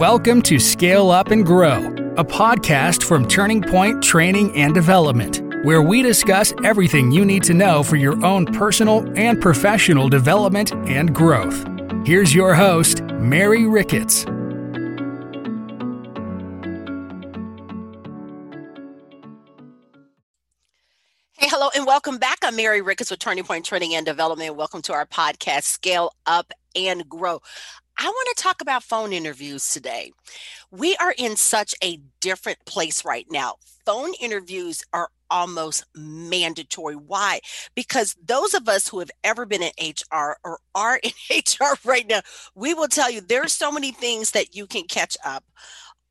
Welcome to Scale Up and Grow, a podcast from Turning Point Training and Development, where we discuss everything you need to know for your own personal and professional development and growth. Here's your host, Mary Ricketts. Hey, hello, and welcome back. I'm Mary Ricketts with Turning Point Training and Development. Welcome to our podcast, Scale Up and Grow. I want to talk about phone interviews today. We are in such a different place right now. Phone interviews are almost mandatory. Why? Because those of us who have ever been in HR or are in HR right now, we will tell you there's so many things that you can catch up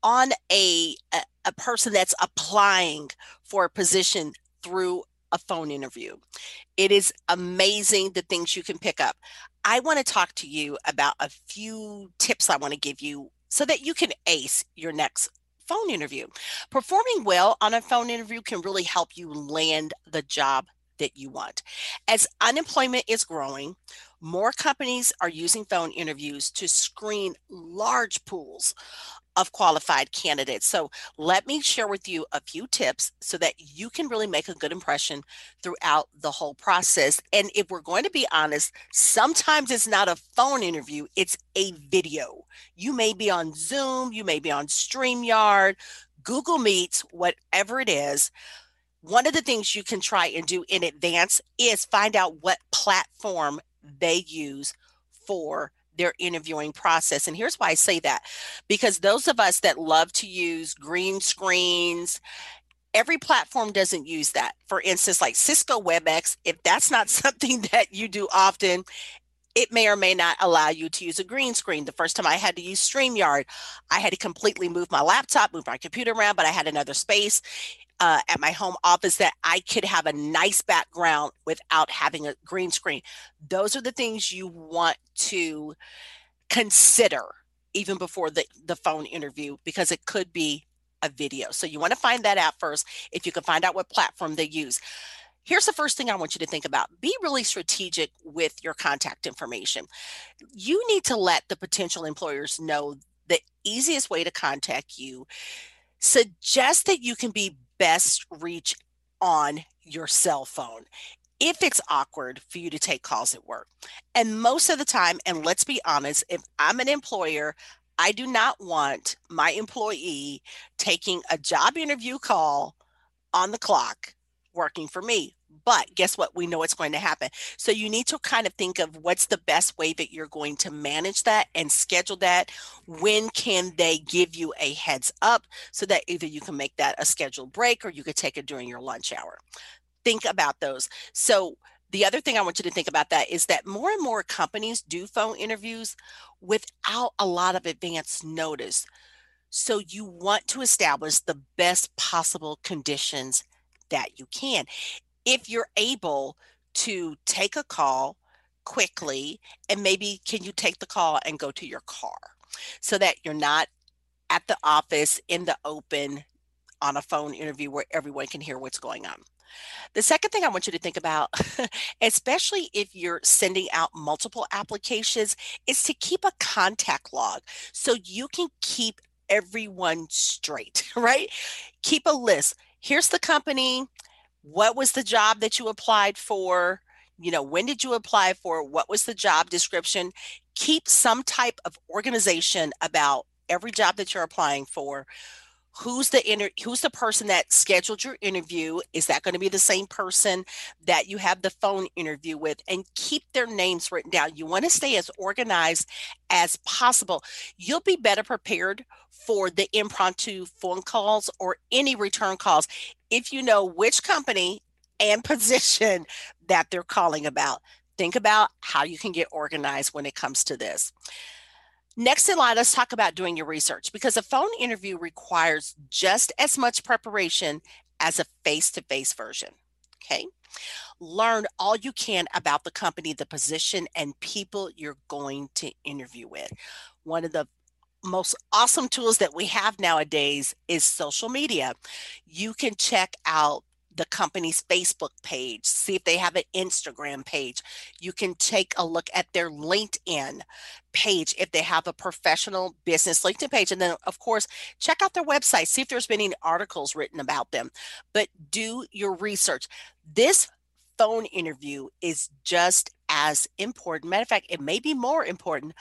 on a, a, a person that's applying for a position through a phone interview. It is amazing the things you can pick up. I want to talk to you about a few tips I want to give you so that you can ace your next phone interview. Performing well on a phone interview can really help you land the job that you want. As unemployment is growing, more companies are using phone interviews to screen large pools of qualified candidates. So, let me share with you a few tips so that you can really make a good impression throughout the whole process. And if we're going to be honest, sometimes it's not a phone interview, it's a video. You may be on Zoom, you may be on StreamYard, Google Meets, whatever it is. One of the things you can try and do in advance is find out what platform they use for their interviewing process. And here's why I say that because those of us that love to use green screens, every platform doesn't use that. For instance, like Cisco WebEx, if that's not something that you do often, it may or may not allow you to use a green screen. The first time I had to use StreamYard, I had to completely move my laptop, move my computer around, but I had another space uh, at my home office that I could have a nice background without having a green screen. Those are the things you want to consider even before the, the phone interview because it could be a video. So you want to find that out first if you can find out what platform they use. Here's the first thing I want you to think about be really strategic with your contact information. You need to let the potential employers know the easiest way to contact you. Suggest that you can be best reach on your cell phone if it's awkward for you to take calls at work. And most of the time, and let's be honest, if I'm an employer, I do not want my employee taking a job interview call on the clock working for me. But guess what? We know it's going to happen. So you need to kind of think of what's the best way that you're going to manage that and schedule that. When can they give you a heads up so that either you can make that a scheduled break or you could take it during your lunch hour? Think about those. So the other thing I want you to think about that is that more and more companies do phone interviews without a lot of advance notice. So you want to establish the best possible conditions that you can if you're able to take a call quickly and maybe can you take the call and go to your car so that you're not at the office in the open on a phone interview where everyone can hear what's going on. The second thing I want you to think about, especially if you're sending out multiple applications, is to keep a contact log so you can keep everyone straight, right? Keep a list. Here's the company what was the job that you applied for? You know when did you apply for? What was the job description? Keep some type of organization about every job that you're applying for who's the inter- who's the person that scheduled your interview? Is that going to be the same person that you have the phone interview with? And keep their names written down. You want to stay as organized as possible. You'll be better prepared for the impromptu phone calls or any return calls if you know which company and position that they're calling about. Think about how you can get organized when it comes to this Next in line, let's talk about doing your research because a phone interview requires just as much preparation as a face to face version. Okay. Learn all you can about the company, the position, and people you're going to interview with. One of the most awesome tools that we have nowadays is social media. You can check out the company's Facebook page, see if they have an Instagram page. You can take a look at their LinkedIn page if they have a professional business LinkedIn page. And then, of course, check out their website, see if there's been any articles written about them. But do your research. This phone interview is just as important. Matter of fact, it may be more important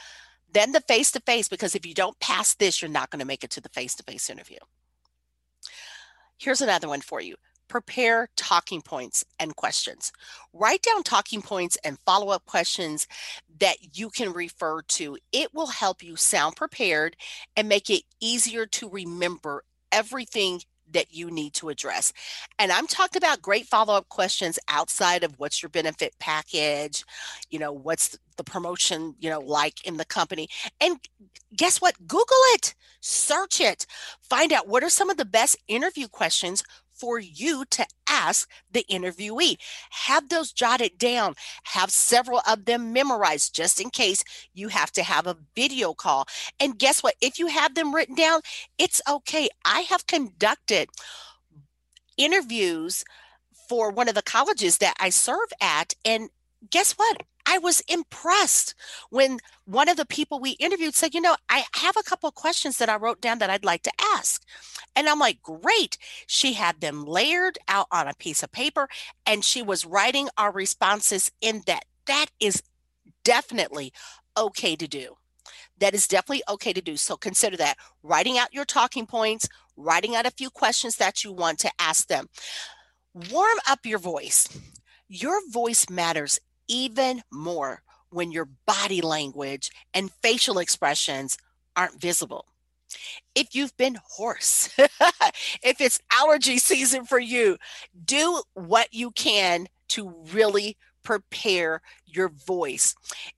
than the face to face because if you don't pass this, you're not going to make it to the face to face interview. Here's another one for you prepare talking points and questions. Write down talking points and follow up questions that you can refer to. It will help you sound prepared and make it easier to remember everything that you need to address. And I'm talking about great follow up questions outside of what's your benefit package, you know, what's the promotion, you know, like in the company. And guess what? Google it, search it, find out what are some of the best interview questions for you to ask the interviewee. Have those jotted down, have several of them memorized just in case you have to have a video call. And guess what? If you have them written down, it's okay. I have conducted interviews for one of the colleges that I serve at, and guess what? I was impressed when one of the people we interviewed said, You know, I have a couple of questions that I wrote down that I'd like to ask. And I'm like, Great. She had them layered out on a piece of paper and she was writing our responses in that. That is definitely okay to do. That is definitely okay to do. So consider that writing out your talking points, writing out a few questions that you want to ask them. Warm up your voice. Your voice matters even more when your body language and facial expressions aren't visible. If you've been hoarse, if it's allergy season for you, do what you can to really prepare your voice.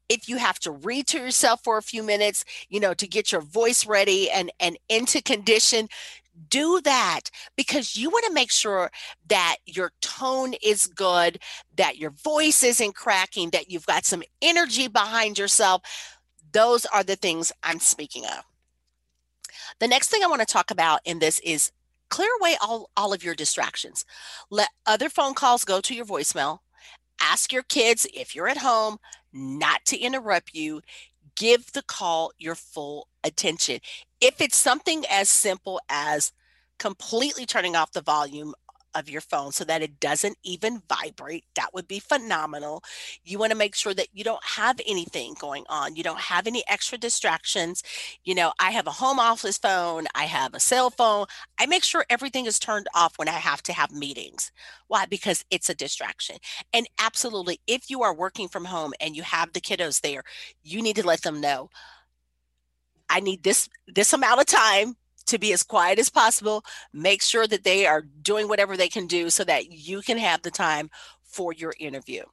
If you have to read to yourself for a few minutes, you know, to get your voice ready and and into condition, do that because you want to make sure that your tone is good, that your voice isn't cracking, that you've got some energy behind yourself. Those are the things I'm speaking of. The next thing I want to talk about in this is clear away all, all of your distractions. Let other phone calls go to your voicemail. Ask your kids if you're at home not to interrupt you. Give the call your full attention if it's something as simple as completely turning off the volume of your phone so that it doesn't even vibrate. That would be phenomenal. You want to make sure that you don't have anything going on. You don't have any extra distractions. You know, I have a home office phone, I have a cell phone. I make sure everything is turned off when I have to have meetings. Why? Because it's a distraction. And absolutely, if you are working from home and you have the kiddos there, you need to let them know I need this this amount of time to be as quiet as possible. Make sure that they are doing whatever they can do so that you can have the time for your interview.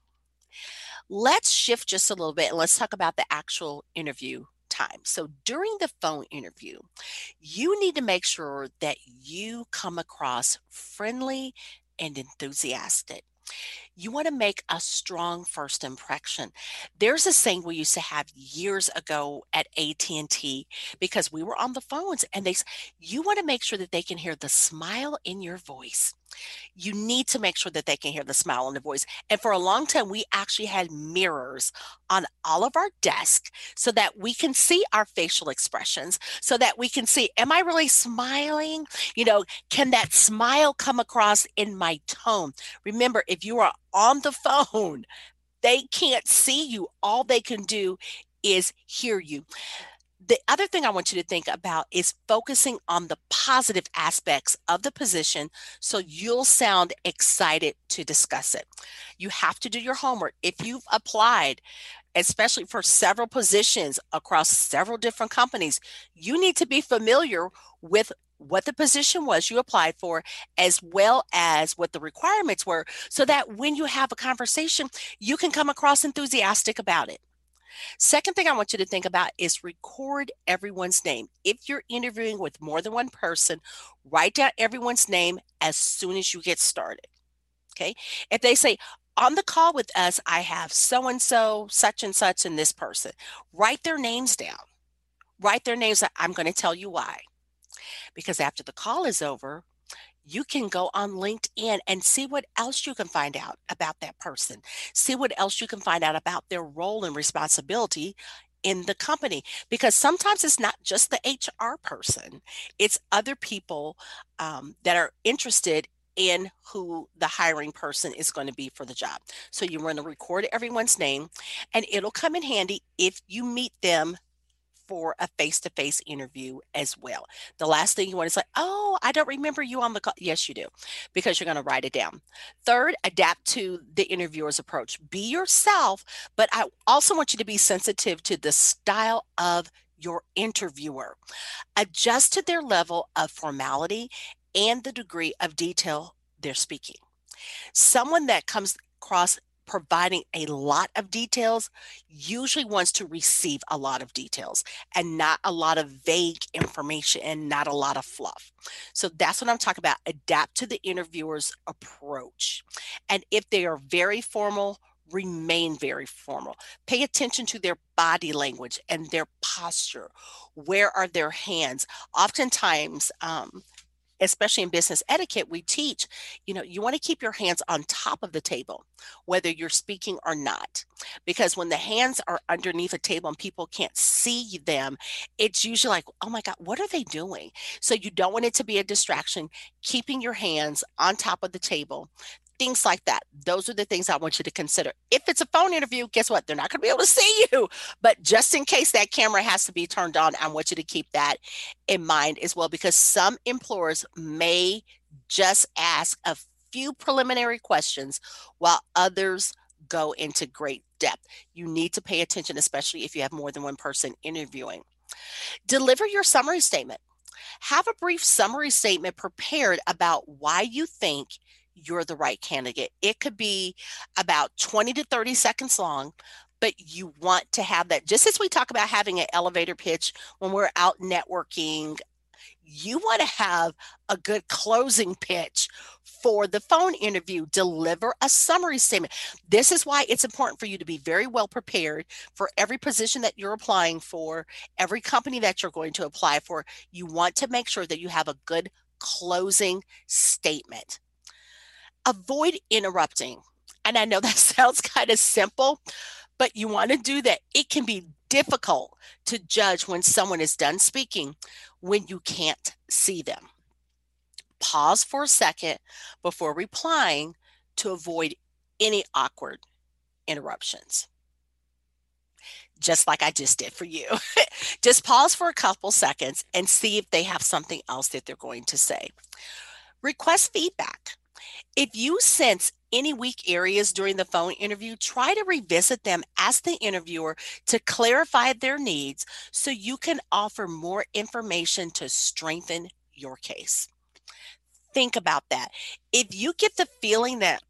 Let's shift just a little bit and let's talk about the actual interview time. So during the phone interview, you need to make sure that you come across friendly and enthusiastic you want to make a strong first impression. There's a saying we used to have years ago at AT&T because we were on the phones and they you want to make sure that they can hear the smile in your voice you need to make sure that they can hear the smile in the voice. And for a long time, we actually had mirrors on all of our desks so that we can see our facial expressions, so that we can see, am I really smiling? You know, can that smile come across in my tone? Remember, if you are on the phone, they can't see you. All they can do is hear you the other thing I want you to think about is focusing on the positive aspects of the position so you'll sound excited to discuss it. You have to do your homework. If you've applied, especially for several positions across several different companies, you need to be familiar with what the position was you applied for, as well as what the requirements were, so that when you have a conversation, you can come across enthusiastic about it. Second thing I want you to think about is record everyone's name. If you're interviewing with more than one person, write down everyone's name as soon as you get started. Okay. If they say, on the call with us, I have so and so, such and such, and this person, write their names down. Write their names. I'm going to tell you why. Because after the call is over, you can go on LinkedIn and see what else you can find out about that person. See what else you can find out about their role and responsibility in the company because sometimes it's not just the HR person, it's other people um, that are interested in who the hiring person is going to be for the job. So you want to record everyone's name and it'll come in handy if you meet them for a face-to-face interview as well. The last thing you want to say, "Oh, I don't remember you on the call." Yes, you do, because you're going to write it down. Third, adapt to the interviewer's approach. Be yourself, but I also want you to be sensitive to the style of your interviewer. Adjust to their level of formality and the degree of detail they're speaking. Someone that comes across providing a lot of details usually wants to receive a lot of details and not a lot of vague information and not a lot of fluff. So that's what I'm talking about. Adapt to the interviewer's approach. And if they are very formal, remain very formal. Pay attention to their body language and their posture. Where are their hands? Oftentimes, um, especially in business etiquette, we teach, you know, you want to keep your hands on top of the table, whether you're speaking or not. Because when the hands are underneath a table and people can't see them, it's usually like, oh my God, what are they doing? So you don't want it to be a distraction. Keeping your hands on top of the table things like that. Those are the things I want you to consider. If it's a phone interview, guess what? They're not going to be able to see you. But just in case that camera has to be turned on, I want you to keep that in mind as well, because some employers may just ask a few preliminary questions while others go into great depth. You need to pay attention, especially if you have more than one person interviewing. Deliver your summary statement. Have a brief summary statement prepared about why you think you're the right candidate. It could be about 20 to 30 seconds long, but you want to have that. Just as we talk about having an elevator pitch when we're out networking, you want to have a good closing pitch for the phone interview. Deliver a summary statement. This is why it's important for you to be very well prepared for every position that you're applying for, every company that you're going to apply for. You want to make sure that you have a good closing statement avoid interrupting. And I know that sounds kind of simple, but you want to do that. It can be difficult to judge when someone is done speaking when you can't see them. Pause for a second before replying to avoid any awkward interruptions. Just like I just did for you. just pause for a couple seconds and see if they have something else that they're going to say. Request feedback. If you sense any weak areas during the phone interview, try to revisit them Ask the interviewer to clarify their needs so you can offer more information to strengthen your case. Think about that. If you get the feeling that,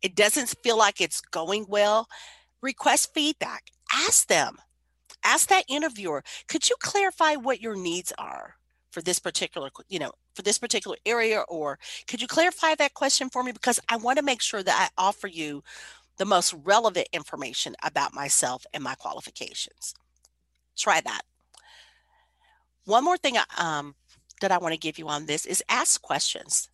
it doesn't feel like it's going well, request feedback. Ask them. Ask that interviewer, could you clarify what your needs are? For this particular, you know, for this particular area? Or could you clarify that question for me? Because I want to make sure that I offer you the most relevant information about myself and my qualifications. Try that. One more thing um, that I want to give you on this is ask questions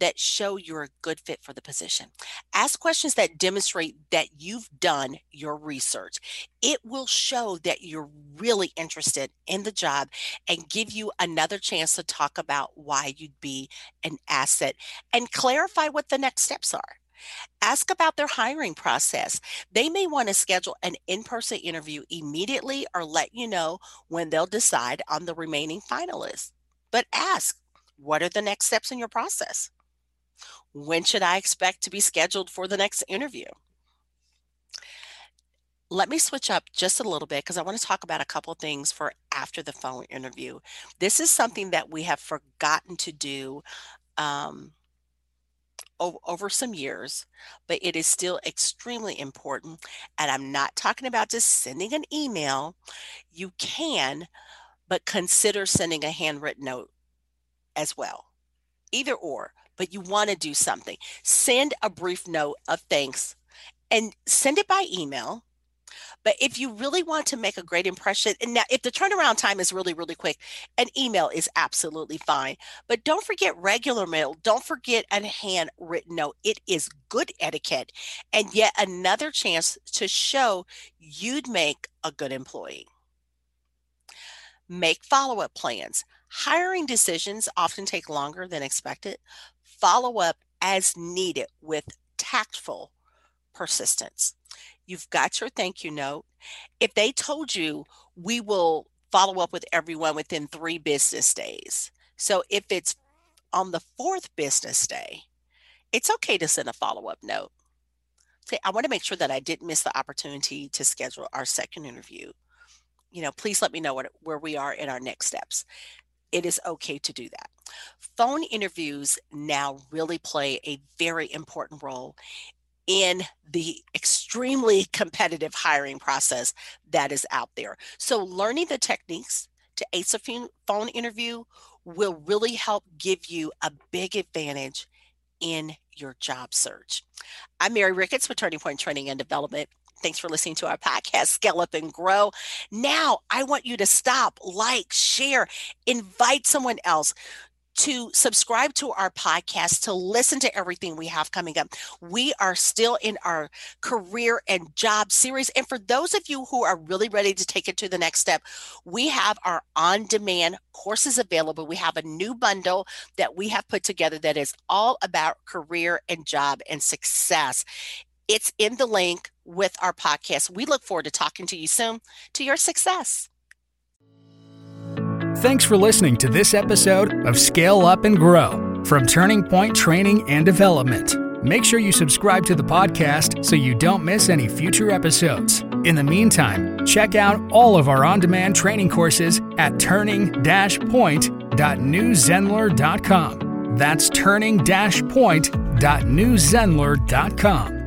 that show you're a good fit for the position. Ask questions that demonstrate that you've done your research. It will show that you're really interested in the job and give you another chance to talk about why you'd be an asset and clarify what the next steps are. Ask about their hiring process. They may want to schedule an in person interview immediately or let you know when they'll decide on the remaining finalists. But ask, what are the next steps in your process? When should I expect to be scheduled for the next interview? Let me switch up just a little bit because I want to talk about a couple things for after the phone interview. This is something that we have forgotten to do um, over some years, but it is still extremely important. And I'm not talking about just sending an email. You can, but consider sending a handwritten note as well. Either or but you want to do something, send a brief note of thanks and send it by email. But if you really want to make a great impression, and now if the turnaround time is really, really quick, an email is absolutely fine. But don't forget regular mail. Don't forget a handwritten note. It is good etiquette and yet another chance to show you'd make a good employee. Make follow up plans. Hiring decisions often take longer than expected. Follow up as needed with tactful persistence. You've got your thank you note. If they told you we will follow up with everyone within three business days. So if it's on the fourth business day, it's okay to send a follow up note. Say, I want to make sure that I didn't miss the opportunity to schedule our second interview. You know, please let me know what, where we are in our next steps. It is okay to do that. Phone interviews now really play a very important role in the extremely competitive hiring process that is out there. So, learning the techniques to ace a phone interview will really help give you a big advantage in your job search. I'm Mary Ricketts with Turning Point Training and Development. Thanks for listening to our podcast, Scale Up and Grow. Now, I want you to stop, like, share, invite someone else to subscribe to our podcast to listen to everything we have coming up. We are still in our career and job series. And for those of you who are really ready to take it to the next step, we have our on demand courses available. We have a new bundle that we have put together that is all about career and job and success. It's in the link with our podcast. We look forward to talking to you soon to your success. Thanks for listening to this episode of Scale Up and Grow from Turning Point Training and Development. Make sure you subscribe to the podcast so you don't miss any future episodes. In the meantime, check out all of our on demand training courses at turning point.newzenler.com. That's turning point.newzenler.com.